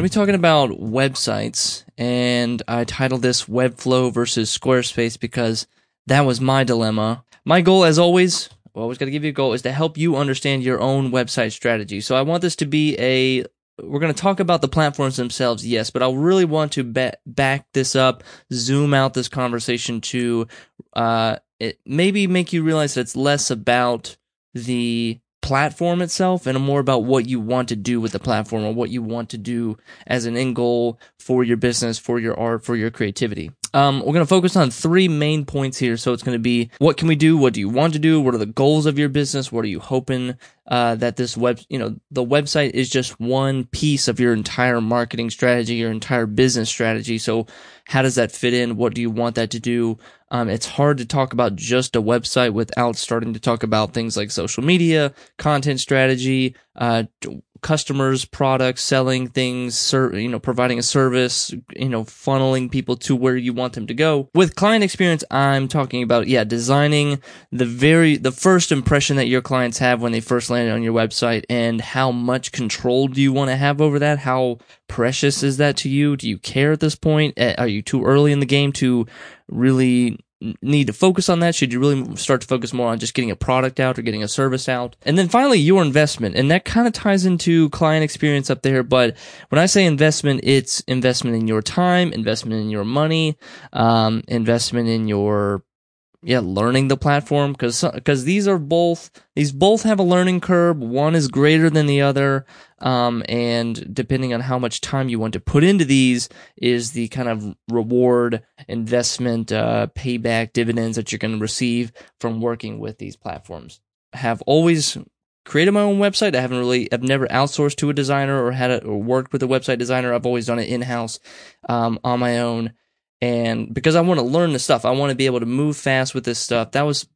going to be talking about websites, and I titled this Webflow versus Squarespace because that was my dilemma. My goal, as always, well, I always got to give you a goal, is to help you understand your own website strategy. So I want this to be a we're going to talk about the platforms themselves, yes, but I really want to ba- back this up, zoom out this conversation to uh, it maybe make you realize that it's less about the platform itself and more about what you want to do with the platform or what you want to do as an end goal for your business, for your art, for your creativity. Um, we're going to focus on three main points here. So it's going to be what can we do? What do you want to do? What are the goals of your business? What are you hoping uh, that this web, you know, the website is just one piece of your entire marketing strategy, your entire business strategy. So how does that fit in? What do you want that to do? Um, it's hard to talk about just a website without starting to talk about things like social media, content strategy, uh, customers, products, selling things, ser- you know, providing a service, you know, funneling people to where you want them to go. With client experience, I'm talking about, yeah, designing the very, the first impression that your clients have when they first land on your website and how much control do you want to have over that? How precious is that to you? Do you care at this point? Eh, are you too early in the game to really need to focus on that? Should you really start to focus more on just getting a product out or getting a service out? And then finally, your investment. And that kind of ties into client experience up there. But when I say investment, it's investment in your time, investment in your money, um, investment in your yeah, learning the platform because because these are both these both have a learning curve. One is greater than the other, um, and depending on how much time you want to put into these, is the kind of reward, investment, uh, payback, dividends that you're going to receive from working with these platforms. have always created my own website. I haven't really, I've never outsourced to a designer or had it or worked with a website designer. I've always done it in house, um, on my own and because I want to learn the stuff, I want to be able to move fast with this stuff. That was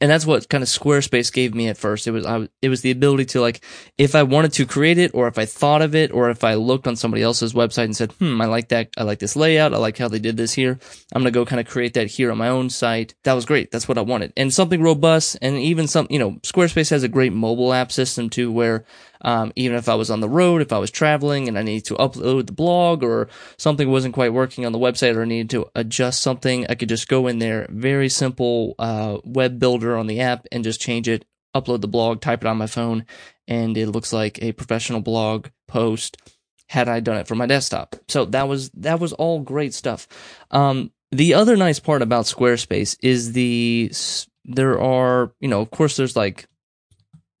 and that's what kind of Squarespace gave me at first. It was I, it was the ability to like if I wanted to create it, or if I thought of it, or if I looked on somebody else's website and said, "Hmm, I like that. I like this layout. I like how they did this here. I'm gonna go kind of create that here on my own site." That was great. That's what I wanted, and something robust, and even some you know Squarespace has a great mobile app system too, where um, even if I was on the road, if I was traveling and I needed to upload the blog or something wasn't quite working on the website or I needed to adjust something, I could just go in there, very simple uh, web builder on the app and just change it, upload the blog, type it on my phone, and it looks like a professional blog post had I done it for my desktop. So that was that was all great stuff. Um, the other nice part about Squarespace is the there are you know of course there's like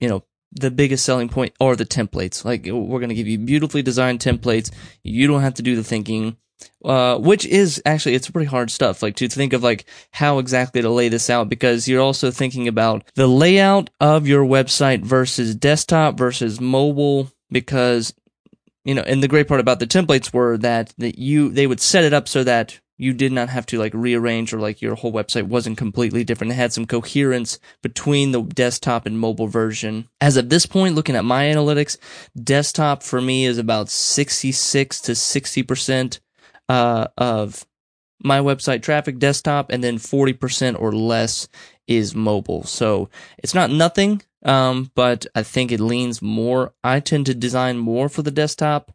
you know the biggest selling point are the templates. Like we're going to give you beautifully designed templates. You don't have to do the thinking. Uh, which is actually it's pretty hard stuff like to think of like how exactly to lay this out because you're also thinking about the layout of your website versus desktop versus mobile because you know and the great part about the templates were that that you they would set it up so that you did not have to like rearrange or like your whole website wasn't completely different. It had some coherence between the desktop and mobile version. As of this point, looking at my analytics, desktop for me is about 66 to 60% uh, of my website traffic desktop, and then 40% or less is mobile. So it's not nothing, um, but I think it leans more. I tend to design more for the desktop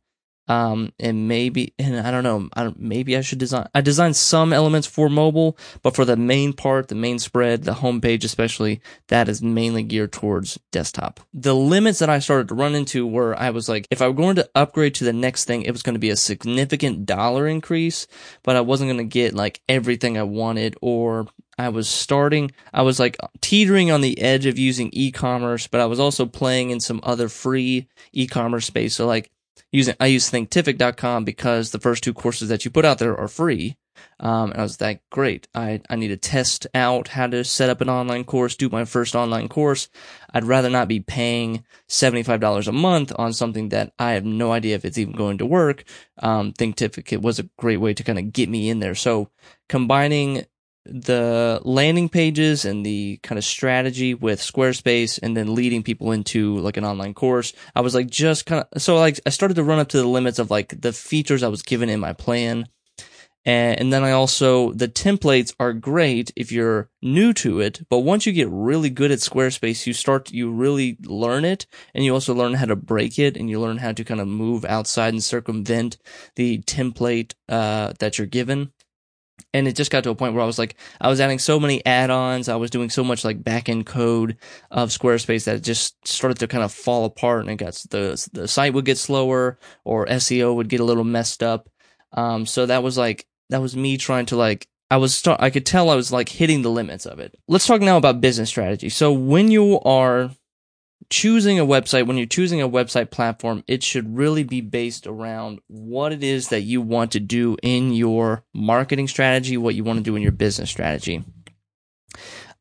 um, and maybe, and I don't know, I don't, maybe I should design, I designed some elements for mobile, but for the main part, the main spread, the homepage especially, that is mainly geared towards desktop. The limits that I started to run into were I was like, if I were going to upgrade to the next thing, it was going to be a significant dollar increase, but I wasn't going to get like everything I wanted or I was starting, I was like teetering on the edge of using e-commerce, but I was also playing in some other free e-commerce space. So like using I use thinkific.com because the first two courses that you put out there are free. Um, and I was like, great. I, I need to test out how to set up an online course, do my first online course. I'd rather not be paying $75 a month on something that I have no idea if it's even going to work. Um, Thinkific was a great way to kind of get me in there. So combining the landing pages and the kind of strategy with Squarespace and then leading people into like an online course. I was like just kind of so like I started to run up to the limits of like the features I was given in my plan And, and then I also, the templates are great if you're new to it, but once you get really good at Squarespace, you start, you really learn it and you also learn how to break it and you learn how to kind of move outside and circumvent the template, uh, that you're given and it just got to a point where I was like, I was adding so many add-ons, I was doing so much like back-end code of Squarespace that it just started to kind of fall apart, and it got the the site would get slower, or SEO would get a little messed up. Um, so that was like that was me trying to like I was start I could tell I was like hitting the limits of it. Let's talk now about business strategy. So when you are choosing a website, when you're choosing a website platform, it should really be based around what it is that you want to do in your marketing strategy, what you want to do in your business strategy.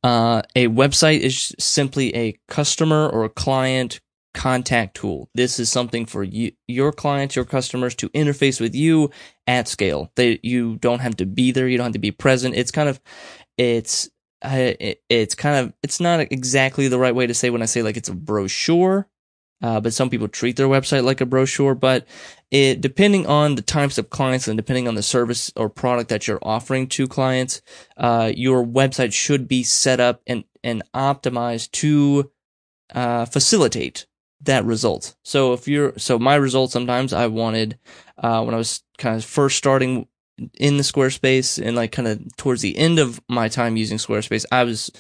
Uh, a website is simply a customer or a client contact tool. This is something for you, your clients, your customers to interface with you at scale. They, you don't have to be there. You don't have to be present. It's kind of, it's it, it's kind of it's not exactly the right way to say when I say like it's a brochure, uh, but some people treat their website like a brochure. But it depending on the types of clients and depending on the service or product that you're offering to clients, uh, your website should be set up and and optimized to uh, facilitate that result. So if you're so my result sometimes I wanted uh, when I was kind of first starting in the Squarespace and like kind of towards the end of my time using Squarespace, I was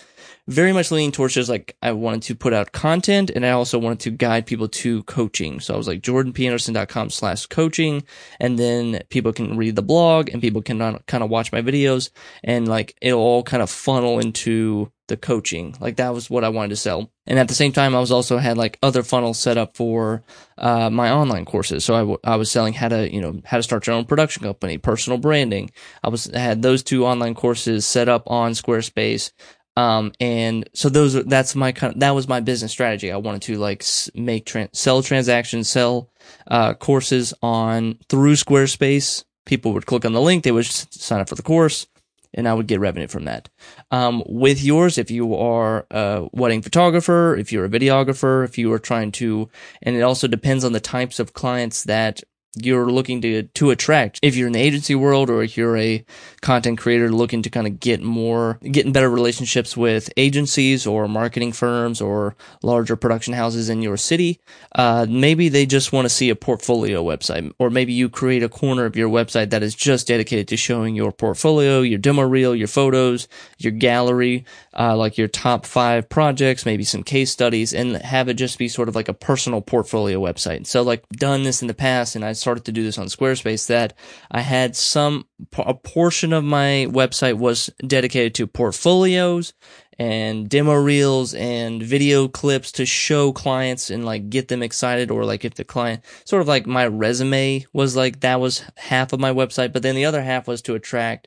very much leaning towards just like I wanted to put out content and I also wanted to guide people to coaching. So I was like jordanpanderson.com slash coaching and then people can read the blog and people can uh, kind of watch my videos and like it'll all kind of funnel into the coaching. Like that was what I wanted to sell. And at the same time, I was also had like other funnels set up for uh, my online courses. So I, w- I was selling how to, you know, how to start your own production company, personal branding. I was I had those two online courses set up on Squarespace. Um, and so those are, that's my kind of, that was my business strategy. I wanted to like make, tra- sell transactions, sell, uh, courses on through Squarespace. People would click on the link. They would sign up for the course and I would get revenue from that. Um, with yours, if you are a wedding photographer, if you're a videographer, if you are trying to, and it also depends on the types of clients that you're looking to to attract. If you're in the agency world or if you're a content creator looking to kind of get more getting better relationships with agencies or marketing firms or larger production houses in your city uh, maybe they just want to see a portfolio website. Or maybe you create a corner of your website that is just dedicated to showing your portfolio your demo reel your photos your gallery uh, like your top five projects maybe some case studies and have it just be sort of like a personal portfolio website. So like done this in the past and i started to do this on Squarespace that I had some a portion of my website was dedicated to portfolios and demo reels and video clips to show clients and like get them excited or like if the client sort of like my resume was like that was half of my website but then the other half was to attract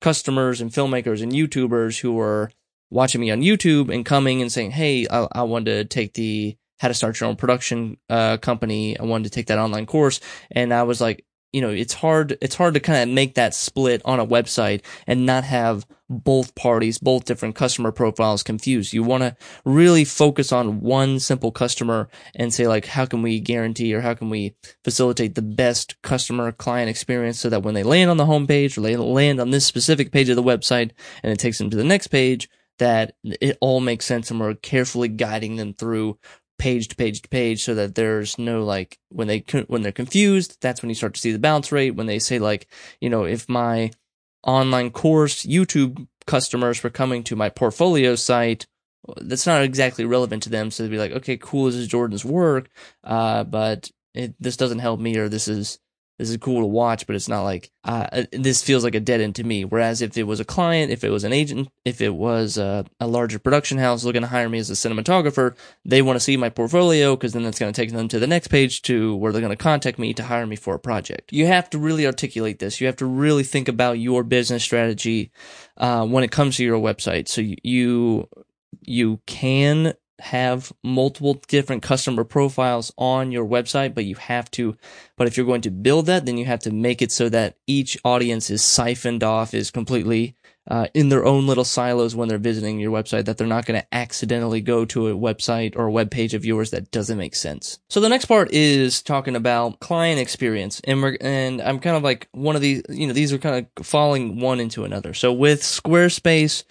customers and filmmakers and YouTubers who were watching me on YouTube and coming and saying, "Hey, I, I want to take the how to start your own production uh, company. I wanted to take that online course, and I was like, you know, it's hard. It's hard to kind of make that split on a website and not have both parties, both different customer profiles confused. You want to really focus on one simple customer and say like, how can we guarantee or how can we facilitate the best customer client experience so that when they land on the homepage or they land on this specific page of the website and it takes them to the next page, that it all makes sense and we're carefully guiding them through page to page to page so that there's no like when they when they're confused that's when you start to see the bounce rate. When they say like you know if my online course youtube customers were coming to my portfolio site that's not exactly relevant to them. So they'd be like okay cool this is jordan's work uh, but it, this doesn't help me or this is this is cool to watch, but it's not like uh, uh, this feels like a dead end to me. Whereas if it was a client, if it was an agent, if it was a, a larger production house looking to hire me as a cinematographer, they want to see my portfolio because then that's going to take them to the next page to where they're going to contact me to hire me for a project. You have to really articulate this. You have to really think about your business strategy uh, when it comes to your website. So you you can have multiple different customer profiles on your website, but you have to, but if you're going to build that, then you have to make it so that each audience is siphoned off, is completely uh, in their own little silos when they're visiting your website that they're not going to accidentally go to a website or a web page of yours that doesn't make sense. So the next part is talking about client experience, and we're, and I'm kind of like one of these, you know, these are kind of falling one into another. So with Squarespace,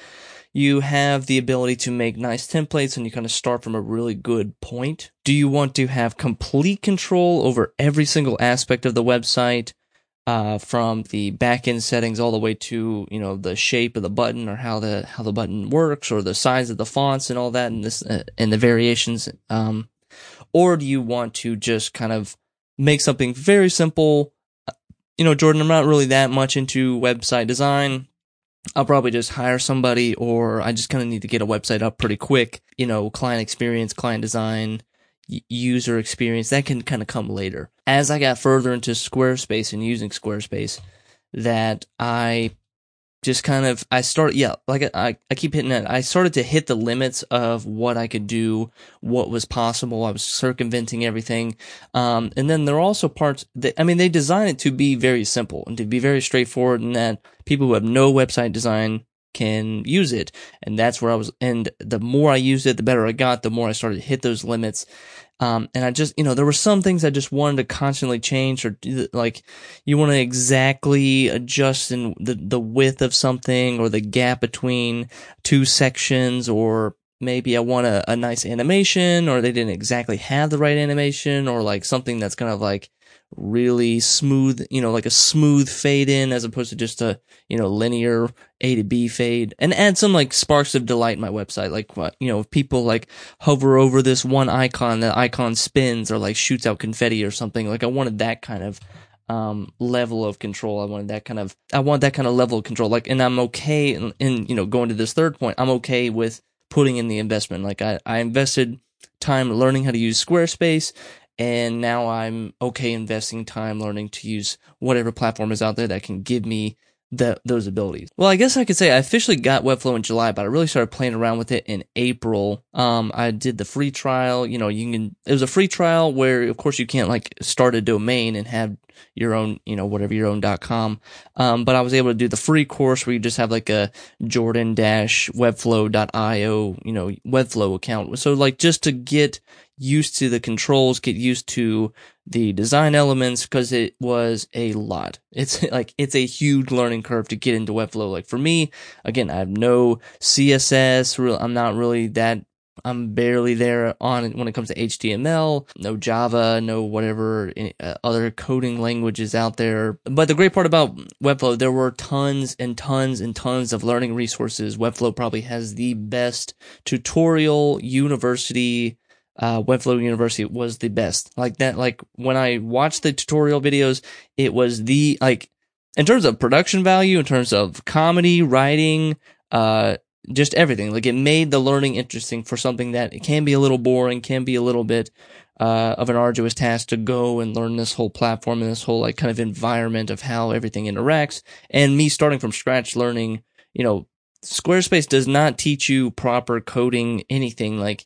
you have the ability to make nice templates and you kind of start from a really good point. Do you want to have complete control over every single aspect of the website? uh, from the backend settings all the way to you know the shape of the button or how the how the button works or the size of the fonts and all that and this uh, and the variations um, or do you want to just kind of make something very simple you know jordan i'm not really that much into website design I'll probably just hire somebody or I just kind of need to get a website up pretty quick. You know, client experience, client design, user experience that can kind of come later. As I got further into Squarespace and using Squarespace, that I just kind of I started yeah like I I keep hitting it I started to hit the limits of what I could do what was possible. I was circumventing everything. Um and then there are also parts that I mean they design it to be very simple and to be very straightforward and that people who have no website design can use it. And that's where I was. And the more I used it, the better I got, the more I started to hit those limits. Um, and I just, you know, there were some things I just wanted to constantly change or like you want to exactly adjust in the, the width of something or the gap between two sections or maybe I want a, a nice animation or they didn't exactly have the right animation or like something that's kind of like, really smooth, you know, like a smooth fade in as opposed to just a, you know, linear A to B fade and add some like sparks of delight in my website. Like you know, if people like hover over this one icon, the icon spins or like shoots out confetti or something. Like I wanted that kind of, um, level of control. I wanted that kind of, I want that kind of level of control. Like, and I'm okay in, you know, going to this third point, I'm okay with putting in the investment. Like I, I invested time learning how to use Squarespace and now I'm okay investing time learning to use whatever platform is out there that can give me the, those abilities. Well, I guess I could say I officially got Webflow in July, but I really started playing around with it in April. Um, I did the free trial. You know, you can. It was a free trial where, of course, you can't like start a domain and have your own, you know, whatever your own .com. Um, but I was able to do the free course where you just have like a Jordan dash webflow.io, you know, Webflow account. So like just to get used to the controls, get used to the design elements because it was a lot. It's like, it's a huge learning curve to get into Webflow. Like for me, again, I have no CSS. I'm not really that I'm barely there on it when it comes to HTML, no Java, no whatever uh, other coding languages out there. But the great part about Webflow, there were tons and tons and tons of learning resources. Webflow probably has the best tutorial university uh, Webflow University was the best. Like that, like when I watched the tutorial videos, it was the, like, in terms of production value, in terms of comedy, writing, uh, just everything. Like it made the learning interesting for something that it can be a little boring, can be a little bit, uh, of an arduous task to go and learn this whole platform and this whole like kind of environment of how everything interacts. And me starting from scratch learning, you know, Squarespace does not teach you proper coding anything like,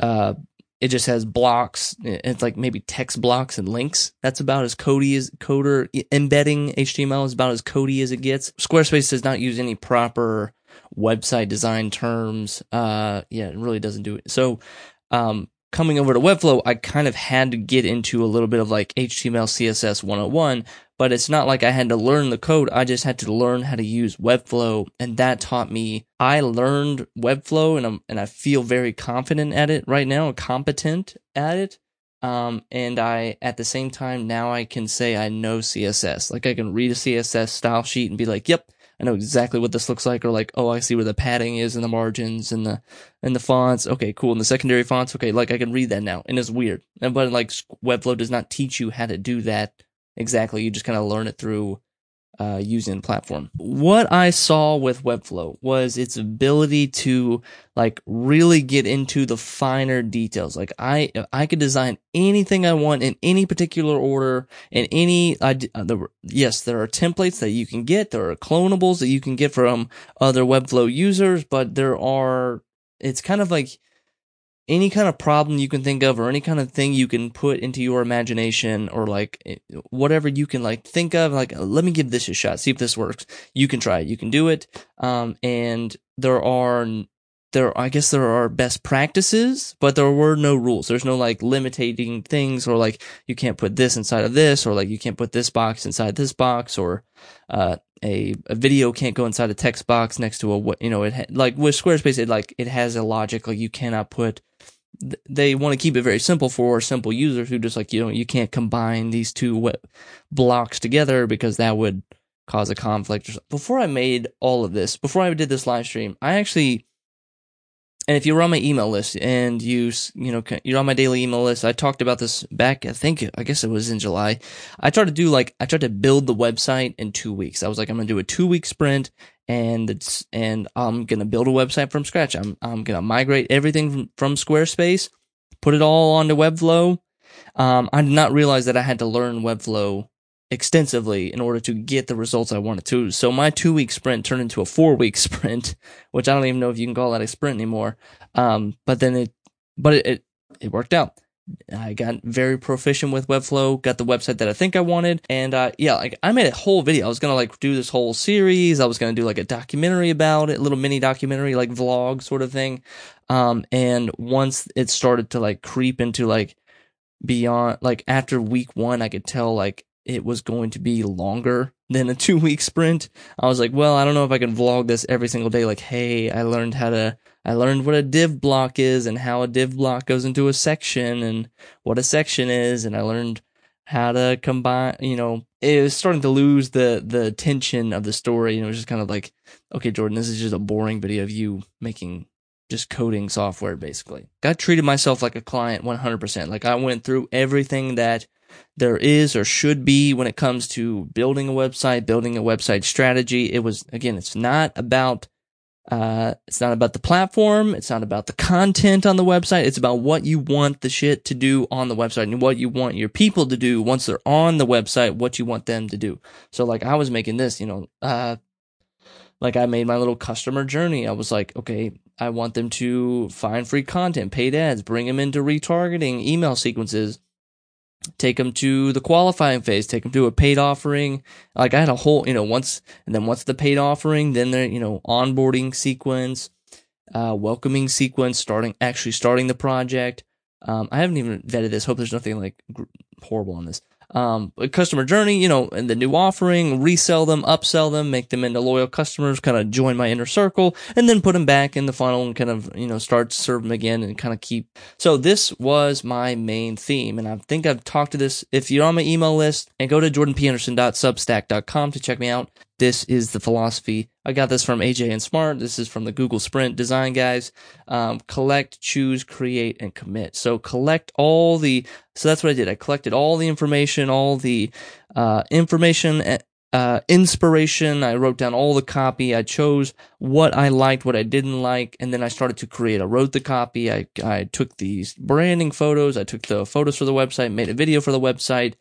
uh, it just has blocks. It's like maybe text blocks and links. That's about as cody as coder embedding HTML is about as cody as it gets. Squarespace does not use any proper website design terms. Uh, yeah, it really doesn't do it. So, um, coming over to Webflow, I kind of had to get into a little bit of like HTML, CSS 101, but it's not like I had to learn the code. I just had to learn how to use Webflow and that taught me, I learned Webflow and I'm, and I feel very confident at it right now, competent at it. Um, and I, at the same time, now I can say I know CSS. Like I can read a CSS style sheet and be like, yep, I know exactly what this looks like, or like, oh, I see where the padding is and the margins and the and the fonts. Okay, cool. And the secondary fonts, okay, like I can read that now, and it's weird. And but like Webflow does not teach you how to do that exactly. You just kind of learn it through uh, using platform. What I saw with Webflow was its ability to like really get into the finer details. Like I, I could design anything I want in any particular order and any, I, uh, yes, there are templates that you can get. There are clonables that you can get from other Webflow users, but there are, it's kind of like, any kind of problem you can think of or any kind of thing you can put into your imagination or like eh, whatever you can like think of like let me give this a shot see if this works. You can try it. You can do it. Um, and there are there I guess there are best practices, but there were no rules. There's no like limiting things or like you can't put this inside of this or like you can't put this box inside this box or uh, a a video can't go inside a text box next to a what you know it ha- like with Squarespace it like it has a logic like you cannot put they want to keep it very simple for simple users who just like you know you can't combine these two web blocks together because that would cause a conflict. Before I made all of this, before I did this live stream, I actually and if you're on my email list and you you know you're on my daily email list i talked about this back i think i guess it was in july. I tried to do like i tried to build the website in two weeks. I was like i'm gonna do a two week sprint and it's and i'm gonna build a website from scratch. I'm, I'm gonna migrate everything from, from squarespace put it all onto webflow. Um, i did not realize that i had to learn webflow extensively in order to get the results I wanted to. So my two week sprint turned into a four week sprint, which I don't even know if you can call that a sprint anymore. Um, but then it, but it, it, it, worked out. I got very proficient with Webflow, got the website that I think I wanted. And, uh, yeah, like I made a whole video. I was going to like do this whole series. I was going to do like a documentary about it, little mini documentary, like vlog sort of thing. Um, and once it started to like creep into like, beyond like after week one i could tell like it was going to be longer than a two week sprint. I was like, well, I don't know if I can vlog this every single day. Like, hey, I learned how to, I learned what a div block is and how a div block goes into a section and what a section is. And I learned how to combine, you know, it was starting to lose the, the tension of the story. And it was just kind of like, okay, Jordan, this is just a boring video of you making just coding software basically. I treated myself like a client 100%. Like I went through everything that there is or should be when it comes to building a website, building a website strategy. It was, again, it's not about, uh, it's not about the platform. It's not about the content on the website. It's about what you want the shit to do on the website and what you want your people to do once they're on the website, what you want them to do. So like I was making this, you know, uh, like I made my little customer journey. I was like, okay, I want them to find free content, paid ads, bring them into retargeting, email sequences take them to the qualifying phase, take them to a paid offering. Like I had a whole, you know, once, and then once the paid offering, then the, you know, onboarding sequence, uh, welcoming sequence, starting, actually starting the project. Um, I haven't even vetted this. Hope there's nothing like horrible on this um, customer journey, you know, and the new offering, resell them, upsell them, make them into loyal customers, kind of join my inner circle, and then put them back in the funnel and kind of, you know, start to serve them again and kind of keep. So this was my main theme. And I think I've talked to this. If you're on my email list and go to jordanpanderson.substack.com to check me out, this is the philosophy. I got this from AJ and Smart. This is from the Google Sprint design guys. Um, collect, choose, create, and commit. So collect all the. So that's what I did. I collected all the information, all the uh, information, eh, uh, inspiration. I wrote down all the copy. I chose what I liked, what I didn't like, and then I started to create. I wrote the copy. I I took these branding photos. I took the photos for the website, made a video for the website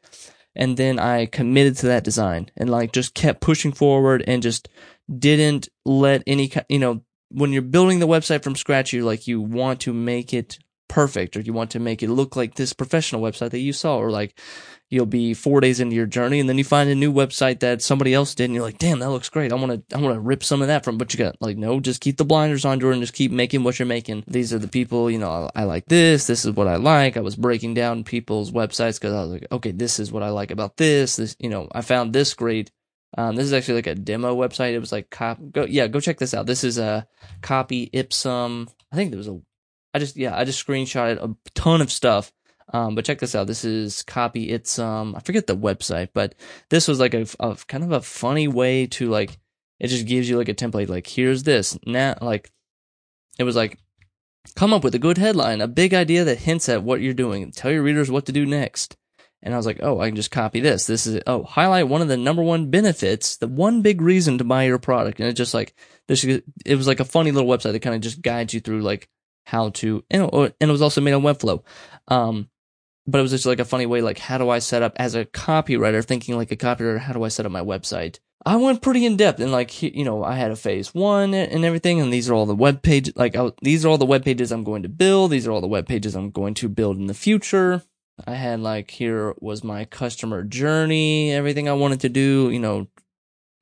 and then I committed to that design and like just kept pushing forward and just didn't let any you know when you're building the website from scratch you like you want to make it perfect or you want to make it look like this professional website that you saw or like you'll be four days into your journey and then you find a new website that somebody else did and you're like damn that looks great i want to i want to rip some of that from but you got like no just keep the blinders on jordan just keep making what you're making these are the people you know i, I like this this is what i like i was breaking down people's websites because i was like okay this is what i like about this this you know i found this great um, this is actually like a demo website. It was like cop. Go yeah, go check this out. This is a copy Ipsum. I think there was a. I just yeah, I just screenshotted a ton of stuff um, but check this out. This is copy. It's um, I forget the website, but this was like a, a kind of a funny way to like. It just gives you like a template. Like here's this now. Like it was like come up with a good headline, a big idea that hints at what you're doing. Tell your readers what to do next. And I was like, oh, I can just copy this. This is. Oh, highlight one of the number one benefits, the one big reason to buy your product. And it just like this, it was like a funny little website that kind of just guides you through like how to, and, and it was also made on Webflow. Um, but it was just like a funny way like how do i set up as a copywriter thinking like a copywriter how do i set up my website I went pretty in depth and like you know I had a phase one and everything, and these are all the web pages. Like I, these are all the web pages I'm going to build. These are all the web pages I'm going to build in the future. I had like here was my customer journey, everything I wanted to do, you know,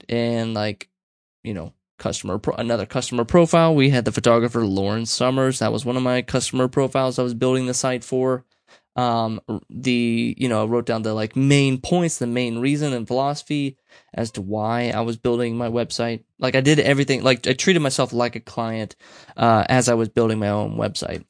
and like you know customer pro- another customer profile. We had the photographer Lauren Summers. That was one of my customer profiles I was building the site for um the you know i wrote down the like main points the main reason and philosophy as to why i was building my website like i did everything like i treated myself like a client uh as i was building my own website